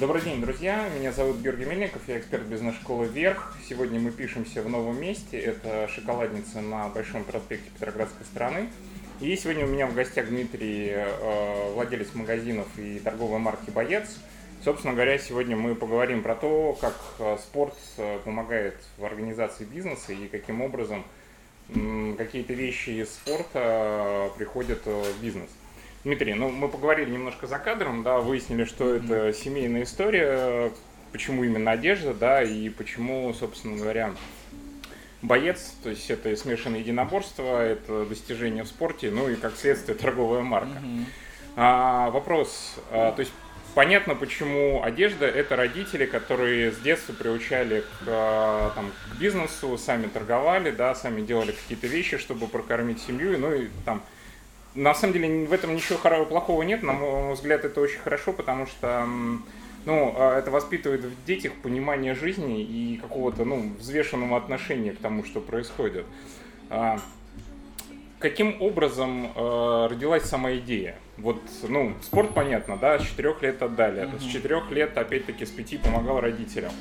Добрый день, друзья. Меня зовут Георгий Мельников, я эксперт бизнес-школы «Вверх». Сегодня мы пишемся в новом месте. Это шоколадница на Большом проспекте Петроградской стороны. И сегодня у меня в гостях Дмитрий, э, владелец магазинов и торговой марки «Боец». Собственно говоря, сегодня мы поговорим про то, как э, спорт э, помогает в организации бизнеса и каким образом какие-то вещи из спорта приходят в бизнес. Дмитрий, ну мы поговорили немножко за кадром, да, выяснили, что mm-hmm. это семейная история, почему именно одежда, да, и почему, собственно говоря, боец, то есть это смешанное единоборство, это достижение в спорте, ну и как следствие торговая марка. Mm-hmm. А, вопрос, а, то есть понятно, почему одежда это родители, которые с детства приучали к, а, там, к бизнесу, сами торговали, да, сами делали какие-то вещи, чтобы прокормить семью, ну и там на самом деле в этом ничего плохого нет, на мой взгляд, это очень хорошо, потому что ну, а, это воспитывает в детях понимание жизни и какого-то ну, взвешенного отношения к тому, что происходит. А, каким образом э, родилась сама идея? Вот, ну, спорт понятно, да, с четырех лет отдали. Mm-hmm. С четырех лет, опять-таки, с пяти помогал родителям.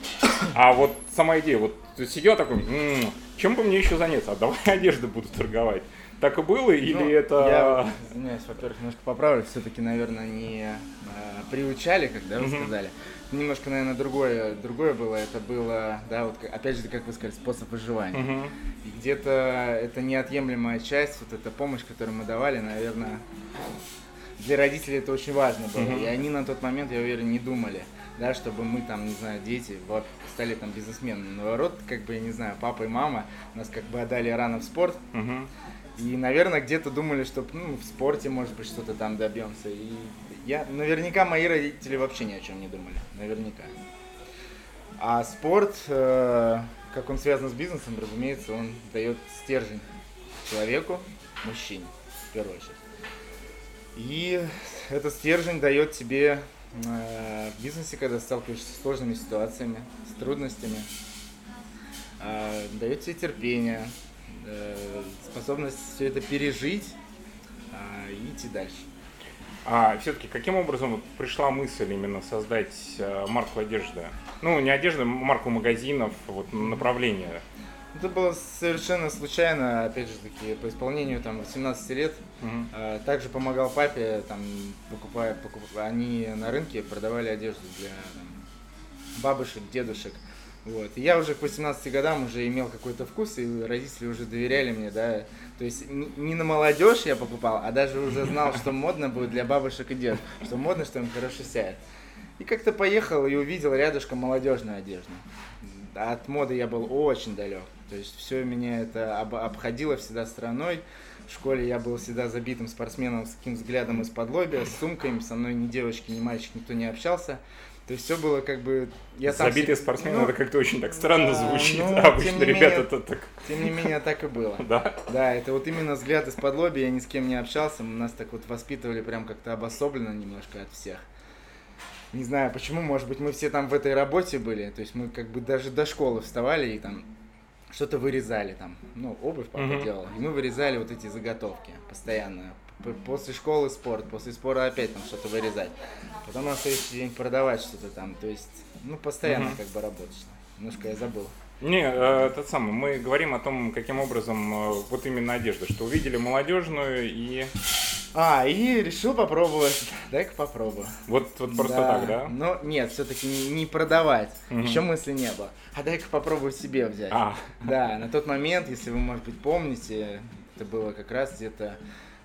А вот сама идея, вот сидел такой, м-м, чем бы мне еще заняться? А давай одежды буду торговать. Так и было, или ну, это... Я, извиняюсь, во-первых, немножко поправлю, все-таки, наверное, не э, приучали, когда вы сказали. Немножко, наверное, другое, другое было. Это было, да, вот опять же, как вы сказали, способ выживания. Угу. И где-то это неотъемлемая часть, вот эта помощь, которую мы давали, наверное, для родителей это очень важно было. Угу. И они на тот момент, я уверен, не думали, да, чтобы мы там, не знаю, дети стали там бизнесменами. Наоборот, как бы, я не знаю, папа и мама нас как бы отдали рано в спорт. Угу и, наверное, где-то думали, что ну, в спорте, может быть, что-то там добьемся. И я, наверняка мои родители вообще ни о чем не думали. Наверняка. А спорт, э, как он связан с бизнесом, разумеется, он дает стержень человеку, мужчине, в первую очередь. И этот стержень дает тебе э, в бизнесе, когда сталкиваешься с сложными ситуациями, с трудностями, э, дает тебе терпение, способность все это пережить а, и идти дальше. А все-таки каким образом пришла мысль именно создать э, марку одежды? Ну, не одежды, марку магазинов, вот направление. Это было совершенно случайно, опять же таки, по исполнению там 18 лет. Угу. также помогал папе, там, покупая, покупая, они на рынке продавали одежду для там, бабушек, дедушек. Вот. И я уже к 18 годам уже имел какой-то вкус, и родители уже доверяли мне, да. То есть не на молодежь я покупал, а даже уже знал, что модно будет для бабушек и дед, что модно, что им хорошо сядет. И как-то поехал и увидел рядышком молодежную одежду. От моды я был очень далек. То есть все меня это об, обходило всегда страной. В школе я был всегда забитым спортсменом с таким взглядом из-под лобя, с сумками, со мной ни девочки, ни мальчик, никто не общался. То есть все было как бы... Я Забитый себе... спортсмен, ну, это как-то очень так странно да, звучит. Ну, Обычно ребята то так... Тем не менее, так и было. Да? Да, это вот именно взгляд из-под лоби, я ни с кем не общался, нас так вот воспитывали прям как-то обособленно немножко от всех. Не знаю, почему, может быть, мы все там в этой работе были, то есть мы как бы даже до школы вставали и там что-то вырезали там, ну, обувь папа mm-hmm. делал, и мы вырезали вот эти заготовки постоянно, после школы спорт, после спора опять там что-то вырезать, потом на следующий день продавать что-то там, то есть, ну, постоянно mm-hmm. как бы работать. Немножко я забыл. Не, э, тот самый, мы говорим о том, каким образом э, вот именно одежда, что увидели молодежную и... А, и решил попробовать. Дай-ка попробую. Вот, вот просто да. так, да? Ну, нет, все-таки не, не продавать. Угу. Еще мысли не было. А дай-ка попробую себе взять. А. Да, на тот момент, если вы, может быть, помните, это было как раз где-то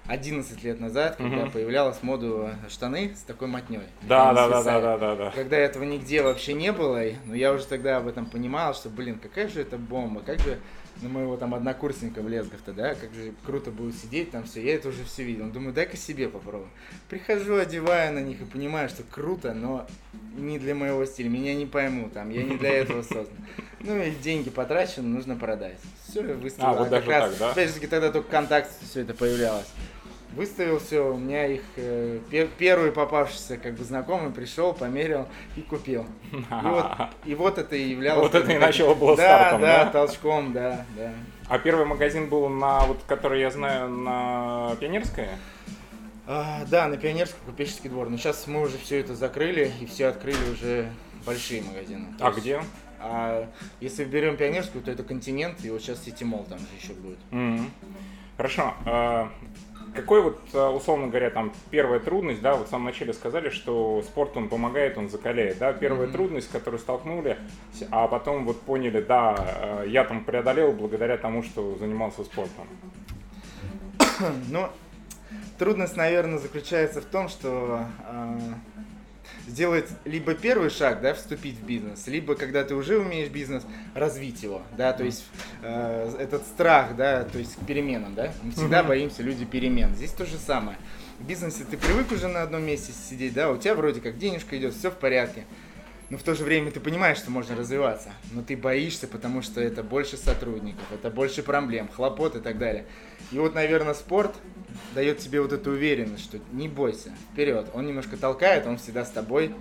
11 лет назад, когда угу. появлялась мода штаны с такой мотней. Да, да, да, да, да, да, да. Когда этого нигде вообще не было, но я уже тогда об этом понимал, что, блин, какая же это бомба, как же на моего там однокурсника в Лесгов-то, да, как же круто будет сидеть там все, я это уже все видел. Думаю, дай-ка себе попробую. Прихожу, одеваю на них и понимаю, что круто, но не для моего стиля, меня не пойму, там, я не для этого создан. Ну и деньги потрачены, нужно продать. Все, я выставил. А, вот а даже раз, так, да? Опять же, тогда только контакт все это появлялось. Выставил все, у меня их э, пер, первый попавшийся как бы знакомый пришел, померил и купил. И вот, и вот это и являлось. Вот это и начало было да, стартом, да? Да, толчком, да, да. А первый магазин был на, вот, который я знаю, на Пионерской? А, да, на Пионерском купеческий двор. Но сейчас мы уже все это закрыли и все открыли уже большие магазины. То а есть, где? А если берем Пионерскую, то это континент, и вот сейчас Сити Мол там же еще будет. Mm-hmm. Хорошо. Какой вот, а, условно говоря, там первая трудность, да, вот в самом начале сказали, что спорт он помогает, он закаляет, да, первая mm-hmm. трудность, с которой столкнули, а потом вот поняли, да, а, я там преодолел благодаря тому, что занимался спортом. Ну, трудность, наверное, заключается в том, что э, сделать либо первый шаг, да, вступить в бизнес, либо когда ты уже умеешь бизнес, развить его, да, то есть э, этот страх, да, то есть к переменам, да, мы всегда боимся люди перемен. Здесь то же самое. В бизнесе ты привык уже на одном месте сидеть, да, у тебя вроде как денежка идет, все в порядке но в то же время ты понимаешь, что можно развиваться, но ты боишься, потому что это больше сотрудников, это больше проблем, хлопот и так далее. И вот, наверное, спорт дает тебе вот эту уверенность, что не бойся, вперед. Он немножко толкает, он всегда с тобой.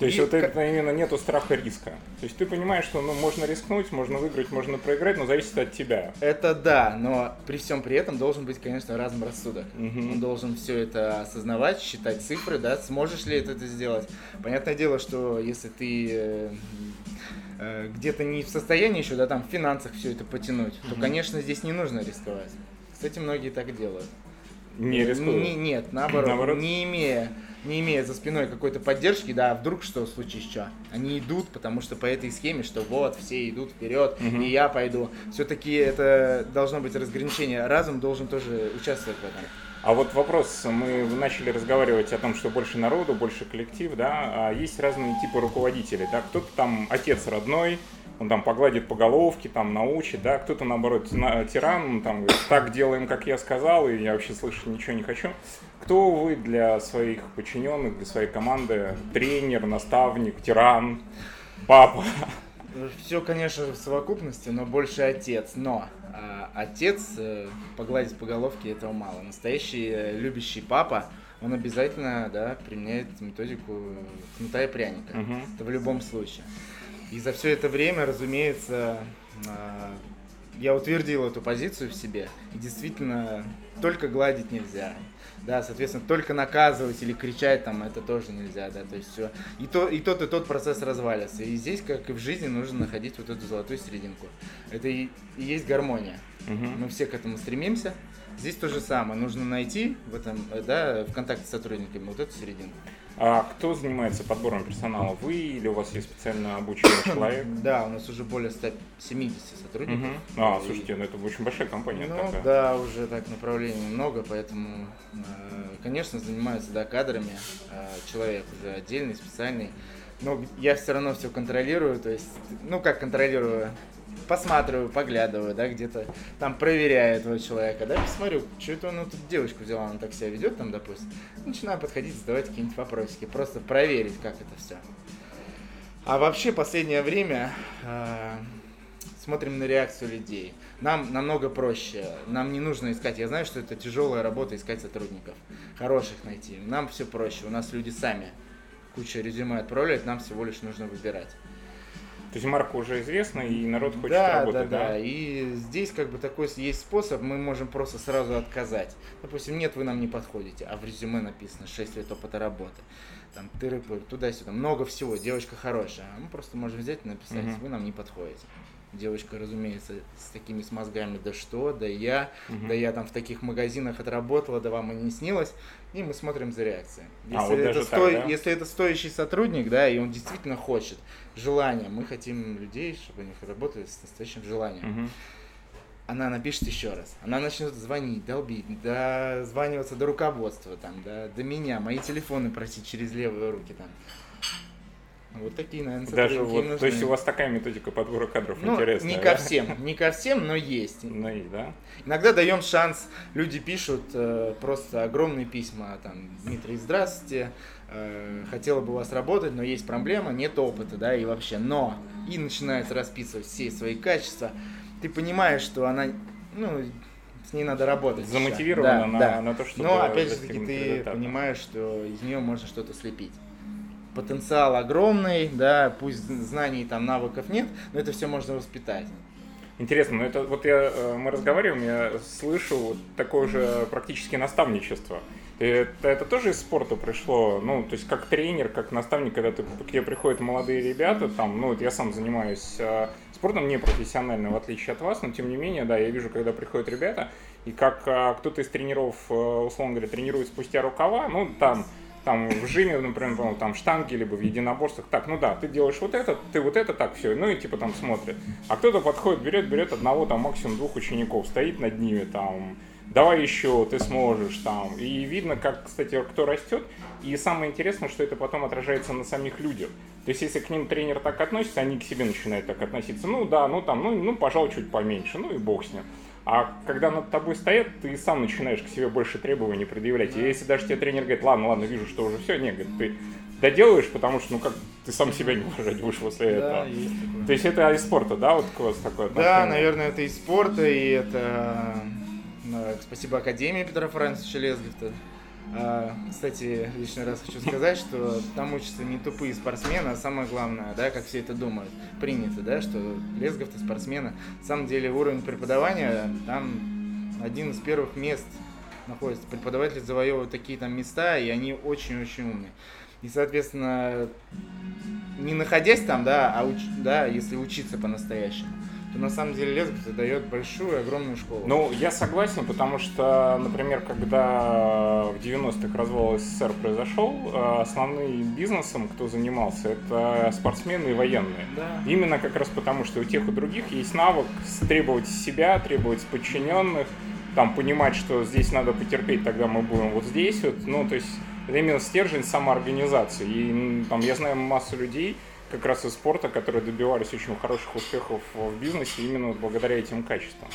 То есть и вот это именно нету страха риска. То есть ты понимаешь, что ну, можно рискнуть, можно выиграть, можно проиграть, но зависит от тебя. Это да, но при всем при этом должен быть, конечно, разум рассудок. Угу. Он должен все это осознавать, считать цифры, да, сможешь ли это сделать. Понятное дело, что если ты э, э, где-то не в состоянии еще, да, там в финансах все это потянуть, угу. то, конечно, здесь не нужно рисковать. Кстати, многие так делают. Не рискуют? Не, нет, наоборот, наоборот, не имея не имея за спиной какой-то поддержки, да, вдруг что случись что, они идут, потому что по этой схеме, что вот, все идут вперед, угу. и я пойду. Все-таки это должно быть разграничение. Разум должен тоже участвовать в этом. А вот вопрос, мы начали разговаривать о том, что больше народу, больше коллектив, да, а есть разные типы руководителей, да, кто-то там отец родной, он там погладит по головке, там научит, да, кто-то наоборот тиран, там так делаем, как я сказал, и я вообще слышать ничего не хочу. Кто вы для своих подчиненных, для своей команды? Тренер, наставник, тиран, папа? Все, конечно, в совокупности, но больше отец. Но а, отец э, погладить по головке этого мало. Настоящий э, любящий папа, он обязательно да, применяет методику кнута и пряника. Угу. Это в любом случае. И за все это время, разумеется, а, я утвердил эту позицию в себе. И действительно, только гладить нельзя. Да, соответственно, только наказывать или кричать там, это тоже нельзя, да, то есть все. И, то, и тот, и тот процесс развалится. И здесь, как и в жизни, нужно находить вот эту золотую серединку. Это и, и есть гармония. Угу. Мы все к этому стремимся. Здесь то же самое. Нужно найти в этом, да, в контакте с сотрудниками вот эту серединку. А кто занимается подбором персонала? Вы или у вас есть специально обученный человек? Да, у нас уже более 170 сотрудников. Угу. А, слушайте, ну это очень большая компания. Ну такая. да, уже так направлений много, поэтому, э, конечно, занимается да, кадрами. Э, человек уже отдельный, специальный. Но я все равно все контролирую, то есть, ну как контролирую, посматриваю, поглядываю, да, где-то там проверяю этого человека, да, посмотрю, что это он тут девочку взяла, она так себя ведет там, допустим. Начинаю подходить, задавать какие-нибудь вопросики, просто проверить, как это все. А вообще последнее время э, смотрим на реакцию людей. Нам намного проще. Нам не нужно искать. Я знаю, что это тяжелая работа искать сотрудников. Хороших найти. Нам все проще. У нас люди сами куча резюме отправляют, нам всего лишь нужно выбирать. То есть марка уже известна, и народ хочет да, работать, да? Да, да, И здесь как бы такой есть способ, мы можем просто сразу отказать. Допустим, нет, вы нам не подходите, а в резюме написано 6 лет опыта работы. Там тыры туда-сюда, много всего, девочка хорошая. Мы просто можем взять и написать, угу. вы нам не подходите. Девочка, разумеется, с такими с мозгами, да что, да я, угу. да я там в таких магазинах отработала, да вам и не снилось и мы смотрим за реакцией. А, если, а, вот это, сто... так, да? если это стоящий сотрудник, да, и он действительно хочет желания, мы хотим людей, чтобы они работали с настоящим желанием. Угу. Она напишет еще раз. Она начнет звонить, долбить, дозваниваться до руководства, там, да, до меня, мои телефоны просить через левые руки там. Вот такие, наверное, Даже вот, нужны. То есть у вас такая методика подбора кадров ну, интересная. Не да? ко всем, не ко всем, но есть. Ну и да. Иногда даем шанс, люди пишут э, просто огромные письма, там, Дмитрий, здравствуйте, э, хотела бы у вас работать, но есть проблема, нет опыта, да, и вообще, но, и начинает расписывать все свои качества, ты понимаешь, что она, ну, с ней надо работать. Замотивирована да, на, да. на то, что Но опять же таки ты понимаешь, что из нее можно что-то слепить потенциал огромный, да, пусть знаний там, навыков нет, но это все можно воспитать. Интересно, но это вот я, э, мы разговариваем, я слышу такое же практически наставничество. Это, это тоже из спорта пришло, ну, то есть как тренер, как наставник, когда ты, к тебе приходят молодые ребята, там, ну, вот я сам занимаюсь э, спортом не профессионально, в отличие от вас, но тем не менее, да, я вижу, когда приходят ребята, и как а, кто-то из тренеров, э, условно говоря, тренирует спустя рукава, ну, там, там в жиме, например, там в штанге, либо в единоборствах, так, ну да, ты делаешь вот это, ты вот это, так, все, ну и типа там смотрит. А кто-то подходит, берет, берет одного, там максимум двух учеников, стоит над ними, там, давай еще, ты сможешь, там. И видно, как, кстати, кто растет. И самое интересное, что это потом отражается на самих людях. То есть, если к ним тренер так относится, они к себе начинают так относиться. Ну да, ну там, ну, ну пожалуй, чуть поменьше, ну и бог с ним. А когда над тобой стоят, ты сам начинаешь к себе больше требований предъявлять. И если даже тебе тренер говорит, ладно, ладно, вижу, что уже все, нет, говорит, ты доделаешь, потому что, ну как, ты сам себя не уважать будешь после этого. Есть То есть это из спорта, да, вот у вас такое отношение? Да, наверное, это из спорта, и это э, спасибо Академии Петра Францевича Лезгифта. А, кстати, лишний раз хочу сказать, что там учатся не тупые спортсмены, а самое главное, да, как все это думают, принято, да, что Лезгов-то спортсмены. На самом деле уровень преподавания там один из первых мест находится. Преподаватели завоевывают такие там места, и они очень-очень умные. И, соответственно, не находясь там, да, а уч, да, если учиться по-настоящему то на самом деле Лесгов дает большую, огромную школу. Ну, я согласен, потому что, например, когда в 90-х развал СССР произошел, э, основным бизнесом, кто занимался, это спортсмены и военные. Да. Именно как раз потому, что у тех и других есть навык требовать себя, требовать подчиненных, там, понимать, что здесь надо потерпеть, тогда мы будем вот здесь вот, ну, то есть это именно стержень самоорганизации. И там я знаю массу людей, как раз из спорта, которые добивались очень хороших успехов в бизнесе именно благодаря этим качествам.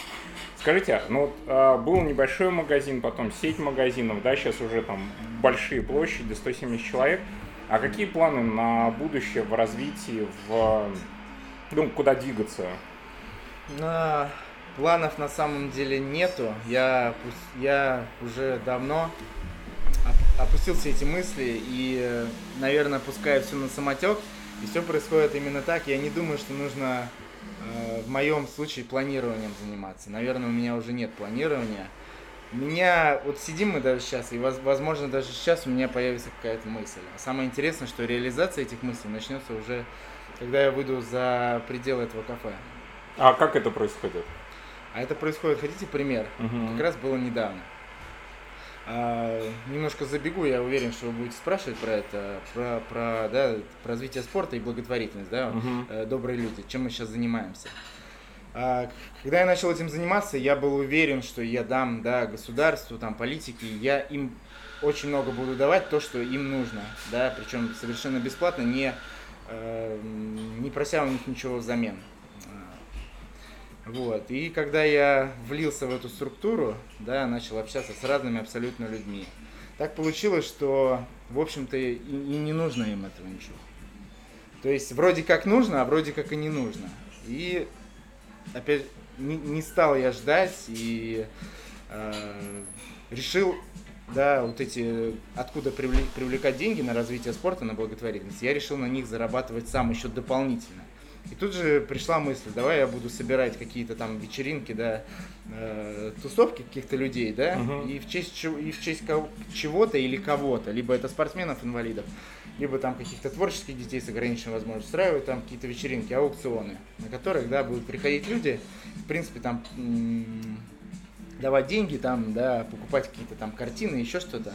Скажите, ну вот а, был небольшой магазин, потом сеть магазинов, да, сейчас уже там большие площади, 170 человек. А какие планы на будущее в развитии, в, ну, куда двигаться? На планов на самом деле нету. Я, я уже давно опустил все эти мысли и, наверное, пускаю все на самотек. И все происходит именно так. Я не думаю, что нужно э, в моем случае планированием заниматься. Наверное, у меня уже нет планирования. У меня, вот сидим мы даже сейчас, и возможно даже сейчас у меня появится какая-то мысль. А самое интересное, что реализация этих мыслей начнется уже, когда я выйду за пределы этого кафе. А как это происходит? А это происходит, хотите пример? Угу. Как раз было недавно. А, немножко забегу, я уверен, что вы будете спрашивать про это, про, про, да, про развитие спорта и благотворительность, да, угу. добрые люди, чем мы сейчас занимаемся. А, когда я начал этим заниматься, я был уверен, что я дам да, государству, там, политике, я им очень много буду давать то, что им нужно, да, причем совершенно бесплатно, не, э, не прося у них ничего взамен. Вот. И когда я влился в эту структуру, да, начал общаться с разными абсолютно людьми, так получилось, что, в общем-то, и, и не нужно им этого ничего. То есть вроде как нужно, а вроде как и не нужно. И опять не, не стал я ждать и э, решил, да, вот эти, откуда привлекать деньги на развитие спорта, на благотворительность, я решил на них зарабатывать сам еще дополнительно. И тут же пришла мысль, давай я буду собирать какие-то там вечеринки, да, э, тусовки каких-то людей, да, uh-huh. и в честь, и в честь чего-то или кого-то, либо это спортсменов, инвалидов, либо там каких-то творческих детей с ограниченной возможностью, устраивают там какие-то вечеринки, аукционы, на которых, да, будут приходить люди, в принципе, там давать деньги, там, да, покупать какие-то там картины, еще что-то.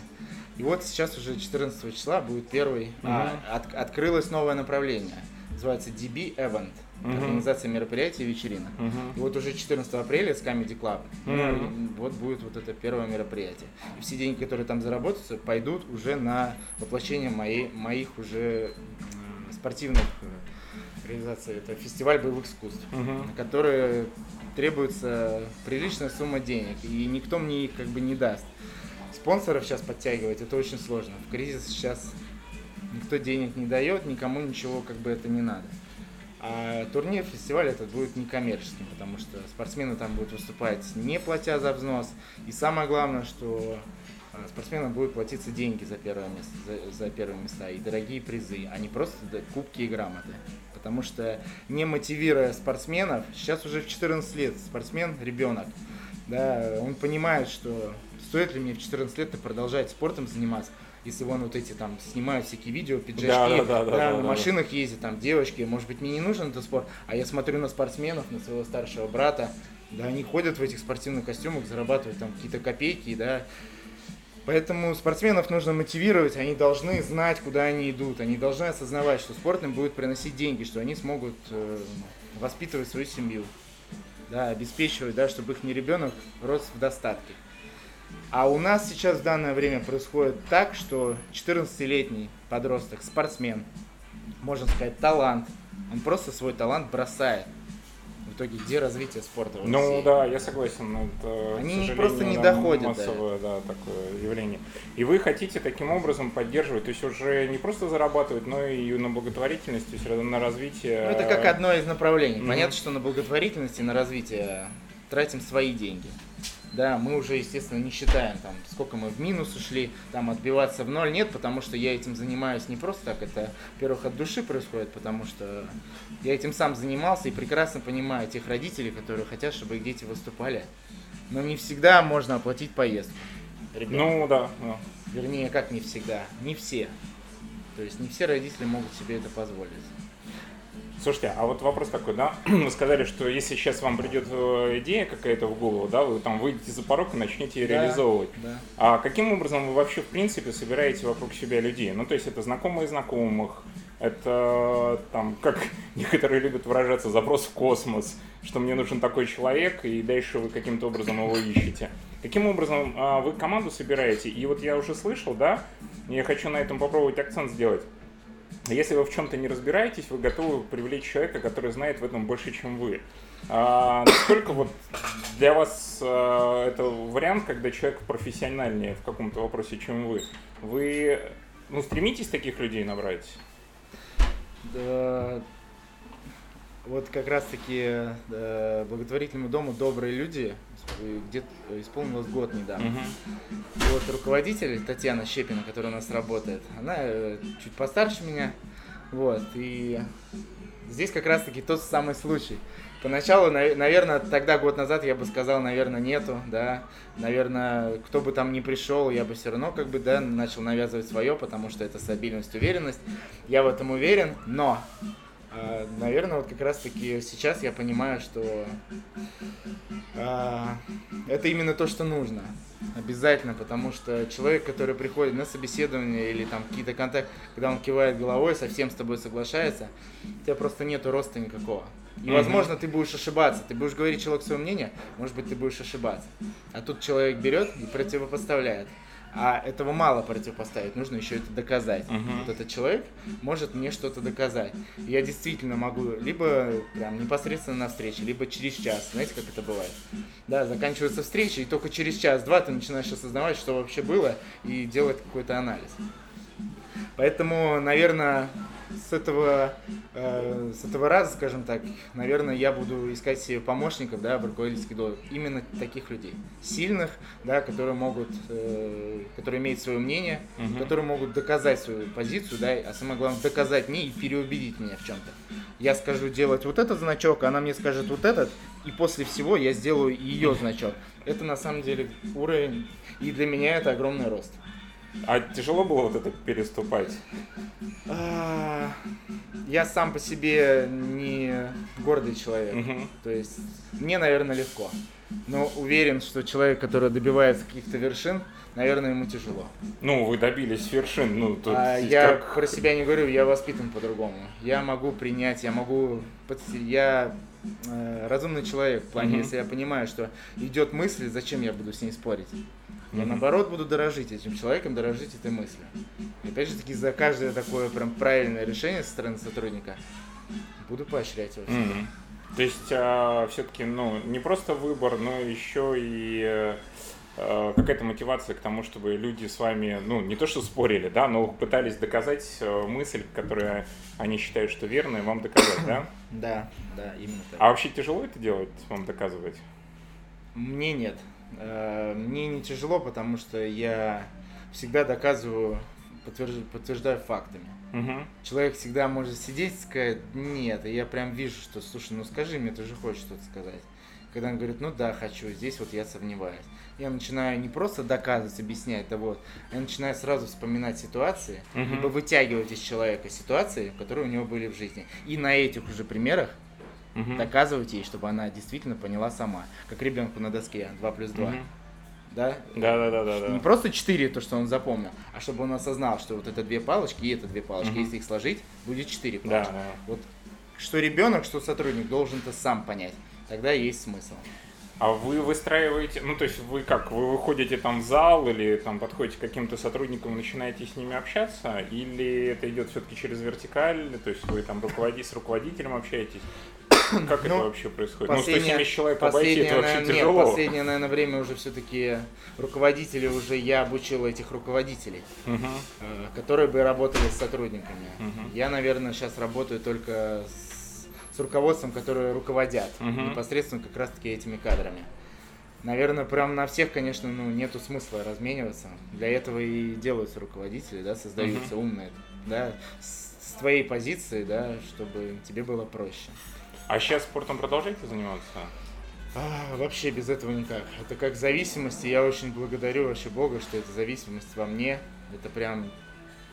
И вот сейчас уже 14 числа будет первый, uh-huh. а, от, открылось новое направление – называется DB Event. Uh-huh. Организация мероприятий и вечеринок. Uh-huh. И вот уже 14 апреля с Comedy Club uh-huh. вот будет вот это первое мероприятие. И все деньги, которые там заработаются, пойдут уже на воплощение моей, моих уже спортивных э, реализаций. Это фестиваль боевых искусств, uh-huh. на который требуется приличная сумма денег, и никто мне их как бы не даст. Спонсоров сейчас подтягивать это очень сложно. В кризис сейчас никто денег не дает, никому ничего как бы это не надо. А турнир, фестиваль этот будет некоммерческим, потому что спортсмены там будут выступать не платя за взнос. И самое главное, что э, спортсменам будут платиться деньги за первое место, за, за первые места и дорогие призы, а не просто кубки и грамоты. Потому что не мотивируя спортсменов, сейчас уже в 14 лет спортсмен, ребенок, да, он понимает, что стоит ли мне в 14 лет продолжать спортом заниматься, если вон вот эти там снимают всякие видео, пиджачки, да, да, да, да, на машинах ездят, там девочки, может быть, мне не нужен этот спорт, а я смотрю на спортсменов, на своего старшего брата, да, они ходят в этих спортивных костюмах, зарабатывают там какие-то копейки, да, Поэтому спортсменов нужно мотивировать, они должны знать, куда они идут, они должны осознавать, что спорт им будет приносить деньги, что они смогут э, воспитывать свою семью, да, обеспечивать, да, чтобы их не ребенок рос в достатке. А у нас сейчас в данное время происходит так, что 14-летний подросток, спортсмен, можно сказать, талант, он просто свой талант бросает. В итоге, где развитие спорта в Ну да, я согласен. Это, Они просто не доходят. Массовое, да. да, такое явление. И вы хотите таким образом поддерживать, то есть уже не просто зарабатывать, но и на благотворительность, то есть на развитие. Ну это как одно из направлений. Mm-hmm. Понятно, что на благотворительность и на развитие тратим свои деньги да, мы уже, естественно, не считаем, там, сколько мы в минус ушли, там, отбиваться в ноль нет, потому что я этим занимаюсь не просто так, это, во-первых, от души происходит, потому что я этим сам занимался и прекрасно понимаю тех родителей, которые хотят, чтобы их дети выступали. Но не всегда можно оплатить поездку. Ребенку. Ну, да, да. Вернее, как не всегда, не все. То есть не все родители могут себе это позволить. Слушайте, а вот вопрос такой, да? Вы сказали, что если сейчас вам придет э, идея какая-то в голову, да, вы там выйдете за порог и начнете ее да, реализовывать. Да. А каким образом вы вообще, в принципе, собираете вокруг себя людей? Ну, то есть это знакомые знакомых, это там, как некоторые любят выражаться, запрос в космос, что мне нужен такой человек, и дальше вы каким-то образом его ищете. Каким образом а, вы команду собираете? И вот я уже слышал, да, я хочу на этом попробовать акцент сделать если вы в чем-то не разбираетесь, вы готовы привлечь человека, который знает в этом больше, чем вы. А, насколько вот для вас а, это вариант, когда человек профессиональнее в каком-то вопросе, чем вы? Вы ну, стремитесь таких людей набрать? Да, вот как раз-таки да, благотворительному дому добрые люди где-то исполнилось год недавно. Угу. Вот руководитель Татьяна Щепина, которая у нас работает, она э, чуть постарше меня. Вот, и здесь как раз-таки тот самый случай. Поначалу, наверное, тогда, год назад, я бы сказал, наверное, нету, да. Наверное, кто бы там ни пришел, я бы все равно как бы, да, начал навязывать свое, потому что это стабильность, уверенность. Я в этом уверен, но а, наверное, вот как раз-таки сейчас я понимаю, что а, это именно то, что нужно. Обязательно, потому что человек, который приходит на собеседование или там какие-то контакты, когда он кивает головой, совсем с тобой соглашается, у тебя просто нету роста никакого. И, возможно, ты будешь ошибаться. Ты будешь говорить человеку свое мнение, может быть, ты будешь ошибаться. А тут человек берет и противопоставляет. А этого мало противопоставить, нужно еще это доказать. Uh-huh. Вот этот человек может мне что-то доказать. я действительно могу либо прям непосредственно на встрече, либо через час. Знаете, как это бывает? Да, заканчивается встреча, и только через час-два ты начинаешь осознавать, что вообще было, и делать какой-то анализ. Поэтому, наверное, с этого, э, с этого раза, скажем так, наверное, я буду искать себе помощников, да, в руководительских должностях, именно таких людей, сильных, да, которые могут, э, которые имеют свое мнение, угу. которые могут доказать свою позицию, да, а самое главное, доказать мне и переубедить меня в чем-то. Я скажу делать вот этот значок, она мне скажет вот этот, и после всего я сделаю ее значок. Это на самом деле уровень, и для меня это огромный рост. А тяжело было вот это переступать? А, я сам по себе не гордый человек. Угу. То есть мне, наверное, легко. Но уверен, что человек, который добивается каких-то вершин, наверное, ему тяжело. Ну, вы добились вершин. Ну, тут а я как... про себя не говорю, я воспитан по-другому. Я могу принять, я могу... Я э, разумный человек, в плане, угу. если я понимаю, что идет мысль, зачем я буду с ней спорить? Я наоборот буду дорожить этим человеком, дорожить этой мыслью. И опять же таки за каждое такое прям правильное решение со стороны сотрудника буду поощрять его. Mm-hmm. То есть а, все-таки ну, не просто выбор, но еще и а, какая-то мотивация к тому, чтобы люди с вами, ну, не то что спорили, да, но пытались доказать а, мысль, которую они считают, что верная, вам доказать, да? Да, да, именно так. А вообще тяжело это делать, вам доказывать? Мне нет. Э, мне не тяжело, потому что я всегда доказываю, подтверждаю, подтверждаю фактами. Угу. Человек всегда может сидеть и сказать, нет, и я прям вижу, что, слушай, ну скажи мне, ты же хочешь что-то сказать. Когда он говорит, ну да, хочу, здесь вот я сомневаюсь. Я начинаю не просто доказывать, объяснять, да вот, я начинаю сразу вспоминать ситуации, Мгм. либо вытягивать из человека ситуации, которые у него были в жизни. И на этих уже примерах Мгм. доказывать ей, чтобы она действительно поняла сама. Как ребенку на доске 2 плюс 2. Мгм. Да? Да, да, да, да, Не да. просто 4, то, что он запомнил, а чтобы он осознал, что вот это две палочки и это две палочки. Мгм. Если их сложить, будет 4 Да, палочки. да. Вот что ребенок, что сотрудник должен это сам понять. Тогда есть смысл. А вы выстраиваете, ну то есть вы как, вы выходите там в зал или там подходите к каким-то сотрудникам и начинаете с ними общаться, или это идет все-таки через вертикаль, то есть вы там руководи, с руководителем общаетесь? Как это Ну, вообще происходит? Ну, Последнее- 170 человек обойти, последнее, это вообще наверное, тяжело. Нет, последнее, наверное, время уже все-таки руководители уже я обучил этих руководителей, э, которые бы работали с сотрудниками. Мгм. Я, наверное, сейчас работаю только с, с руководством, которые руководят Мгм. непосредственно как раз-таки этими кадрами. Наверное, прям на всех, конечно, ну, нету смысла размениваться. Для этого и делаются руководители, да, создаются умные, да, с, с твоей позиции, да, чтобы тебе было проще. А сейчас спортом продолжаете заниматься? А, вообще без этого никак. Это как зависимость, и я очень благодарю вообще Бога, что эта зависимость во мне. Это прям,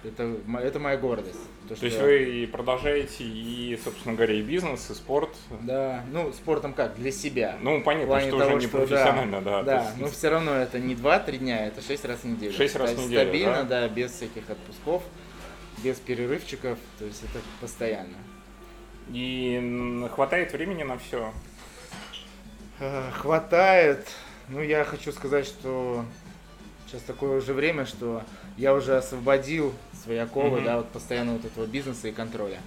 это, это моя гордость. То, То что есть вы и продолжаете и, собственно говоря, и бизнес, и спорт. Да, ну, спортом как, для себя. Ну, понятно, что того, уже не что, профессионально, да. Да, то есть- но все равно это не 2-3 дня, это 6 раз в неделю. Шесть раз в неделю, Стабильно, да? да, без всяких отпусков, без перерывчиков, то есть это постоянно. И хватает времени на все. Э, Хватает. Ну, я хочу сказать, что сейчас такое уже время, что я уже освободил свои оковы, Мгм. да, вот постоянно вот этого бизнеса и контроля.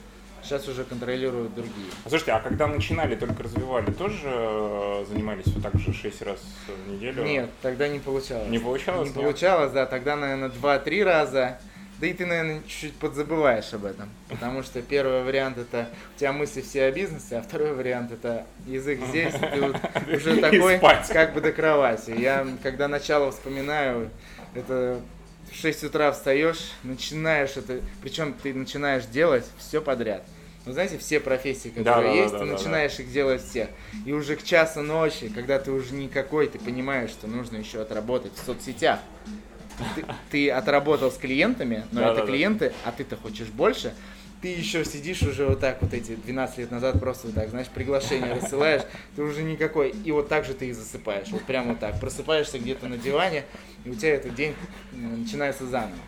Сейчас уже контролируют другие. Слушайте, а когда начинали, только развивали, тоже э, занимались вот так же 6 раз в неделю? Нет, тогда не получалось. Не получалось? Не нет? получалось, да, тогда, наверное, 2-3 раза. Да и ты, наверное, чуть-чуть подзабываешь об этом. Потому что первый вариант это у тебя мысли все о бизнесе, а второй вариант это язык здесь, и ты вот уже такой, как бы до кровати. Я, когда начало вспоминаю, это в 6 утра встаешь, начинаешь это, причем ты начинаешь делать все подряд. Вы знаете, все профессии, которые Да, да, да, есть, да, ты да, да. начинаешь их делать все. И уже к часу ночи, когда ты уже никакой, ты понимаешь, что нужно еще отработать в соцсетях. Ты, ты отработал с клиентами, но Да, это да, да. клиенты, а ты-то хочешь больше. Ты еще сидишь уже вот так вот эти 12 лет назад просто вот так, знаешь, приглашение рассылаешь, ты уже никакой. И вот так же ты и засыпаешь. Вот прямо вот так. Просыпаешься где-то на диване, и у тебя этот день начинается заново.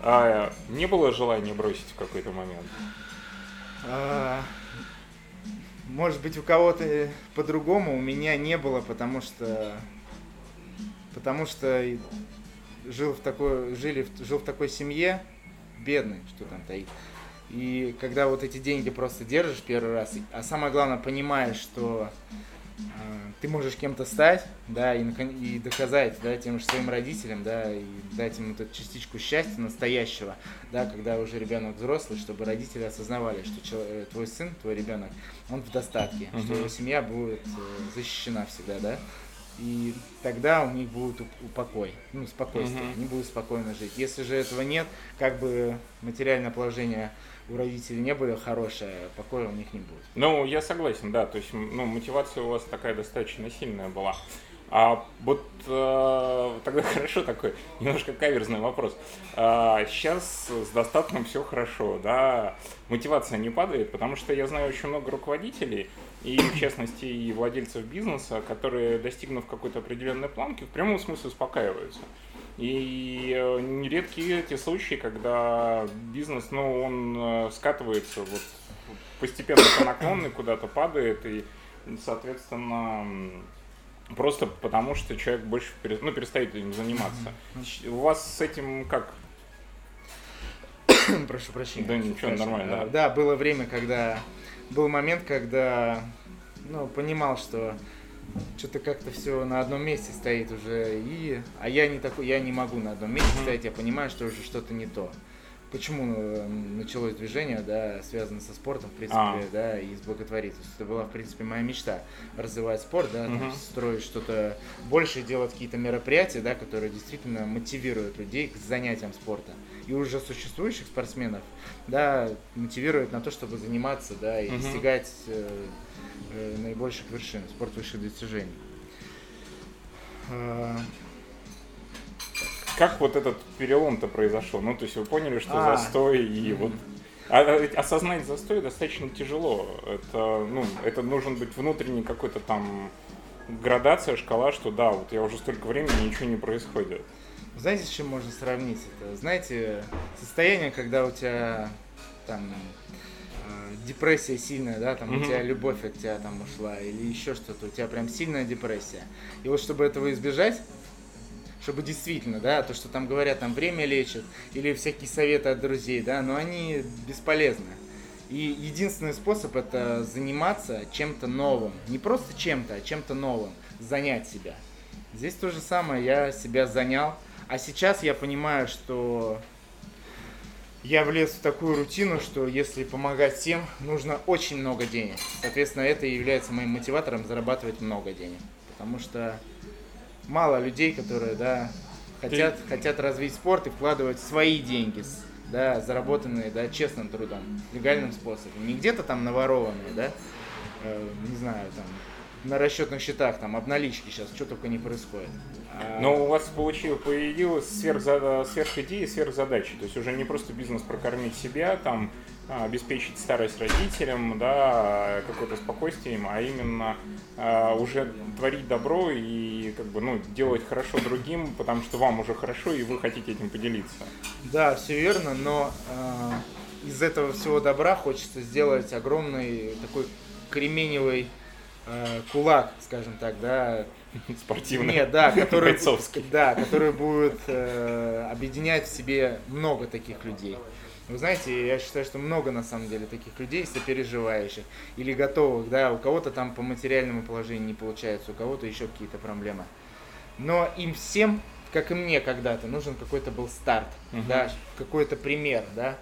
А не было желания бросить в какой-то момент? А, Может быть, у кого-то по-другому, у меня не было, потому что потому что жил в такой, жили, жил в такой семье, бедной, что там таить. И когда вот эти деньги просто держишь первый раз, а самое главное понимаешь, что э, ты можешь кем-то стать, да, и, и доказать, да, тем же своим родителям, да, и дать им вот эту частичку счастья настоящего, да, когда уже ребенок взрослый, чтобы родители осознавали, что чел- э, твой сын, твой ребенок, он в достатке, что Мгм. его семья будет э, защищена всегда, да, и тогда у них будет уп- упокой, ну, спокойствие, Мгм. они будут спокойно жить. Если же этого нет, как бы материальное положение у родителей не было хорошее, покоя у них не будет. Ну, я согласен, да. То есть, ну, мотивация у вас такая достаточно сильная была. А вот э, тогда хорошо такой, немножко каверзный вопрос. сейчас с достатком все хорошо, да, мотивация не падает, потому что я знаю очень много руководителей, и в частности и владельцев бизнеса, которые, достигнув какой-то определенной планки, в прямом смысле успокаиваются. И э, нередки эти случаи, когда бизнес, ну, он э, скатывается вот постепенно по наклонной куда-то падает, и, соответственно, просто потому, что человек больше пере- ну, перестает этим заниматься. У вас с этим как? Прошу прощения. Да ничего, Прошу. нормально, да. Да, было время, когда... Был момент, когда ну, понимал, что что-то как-то все на одном месте стоит уже. И... А я не такой, я не могу на одном месте Мгм. стоять, я понимаю, что уже что-то не то. почему э, началось движение, да, связано со спортом, в принципе, а. да, и с благотворительностью. Это была, в принципе, моя мечта развивать спорт, да, угу. там, строить что-то больше, делать какие-то мероприятия, да, которые действительно мотивируют людей к занятиям спорта. И уже существующих спортсменов, да, мотивируют на то, чтобы заниматься, да, и угу. достигать э, э, наибольших вершин, спорт высших достижений. А, как вот этот перелом-то произошел? Ну, то есть вы поняли, что а, застой и вот... А, а осознать застой достаточно тяжело. Это, ну, это нужен быть внутренний какой-то там градация, шкала, что да, вот я уже столько времени, ничего не происходит. Знаете, с чем можно сравнить это? Знаете, состояние, когда у тебя там э, депрессия сильная, да, там mm-hmm. у тебя любовь от тебя там ушла, или еще что-то, у тебя прям сильная депрессия. И вот чтобы этого избежать, чтобы действительно, да, то, что там говорят, там время лечит, или всякие советы от друзей, да, но они бесполезны. И единственный способ это заниматься чем-то новым. Не просто чем-то, а чем-то новым. Занять себя. Здесь то же самое, я себя занял. А сейчас я понимаю, что я влез в такую рутину, что если помогать всем, нужно очень много денег. Соответственно, это и является моим мотиватором зарабатывать много денег. Потому что мало людей, которые, да, хотят, Ты... хотят развить спорт и вкладывать свои деньги, да, заработанные, да, честным трудом, легальным способом. Не где-то там наворованные, да, э, не знаю, там, на расчетных счетах, там, обналички сейчас, что только не происходит. А Но у вас получилось, появилась сверхзада, сверхидея, сверхзадача. То есть уже не просто бизнес прокормить себя, там, а, обеспечить старость родителям, да, какое-то спокойствие им, а именно а, уже творить добро и как бы, ну, делать хорошо другим, потому что вам уже хорошо и вы хотите этим поделиться. Да, все верно, но э, из этого всего добра хочется сделать огромный такой кременевый э, кулак, скажем так, да. Спортивный. Нет, да, который. Да, который будет э, объединять в себе много таких людей. Вы знаете, я считаю, что много на самом деле таких людей, сопереживающих или готовых, да, у кого-то там по материальному положению не получается, у кого-то еще какие-то проблемы. Но им всем, как и мне когда-то, нужен какой-то был старт, угу. да, какой-то пример, да.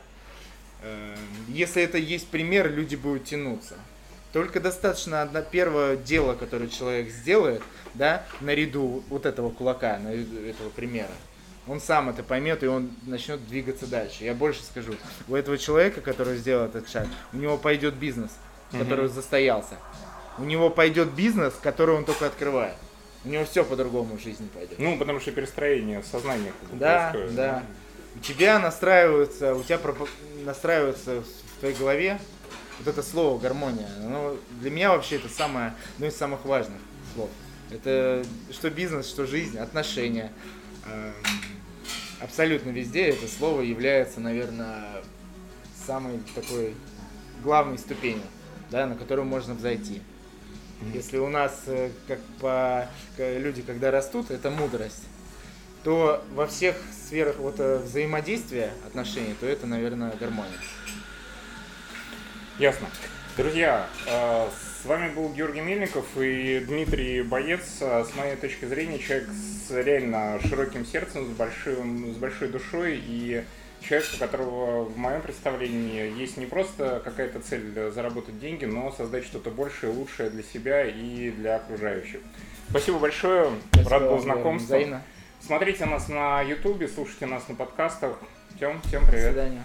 Эм, если это есть пример, люди будут тянуться. Только достаточно одно первое дело, которое человек сделает, да, наряду вот этого кулака, наряду этого примера, он сам это поймет, и он начнет двигаться дальше. Я больше скажу, у этого человека, который сделал этот шаг, у него пойдет бизнес, который угу. застоялся. У него пойдет бизнес, который он только открывает. У него все по-другому в жизни пойдет. Ну, потому что перестроение сознания. Да, происходит. да. У тебя настраивается, у тебя настраивается в твоей голове вот это слово гармония. Оно, для меня вообще это самое, одно из самых важных слов. Это что бизнес, что жизнь, отношения. Эм, абсолютно везде это слово является, наверное, самой такой главной ступенью, да, на которую можно взойти. Если у нас, э, как по люди, когда растут, это мудрость, то во всех сферах вот э, взаимодействия отношений, то это, наверное, гармония. Ясно. Друзья, э, с вами был Георгий Мельников и Дмитрий Боец. С моей точки зрения, человек с реально широким сердцем, с, большим, с большой душой и человек, у которого в моем представлении есть не просто какая-то цель заработать деньги, но создать что-то большее, лучшее для себя и для окружающих. Спасибо большое, Спасибо, рад был знакомству. Взаимно. Смотрите нас на ютубе, слушайте нас на подкастах. Тем, всем привет. До свидания.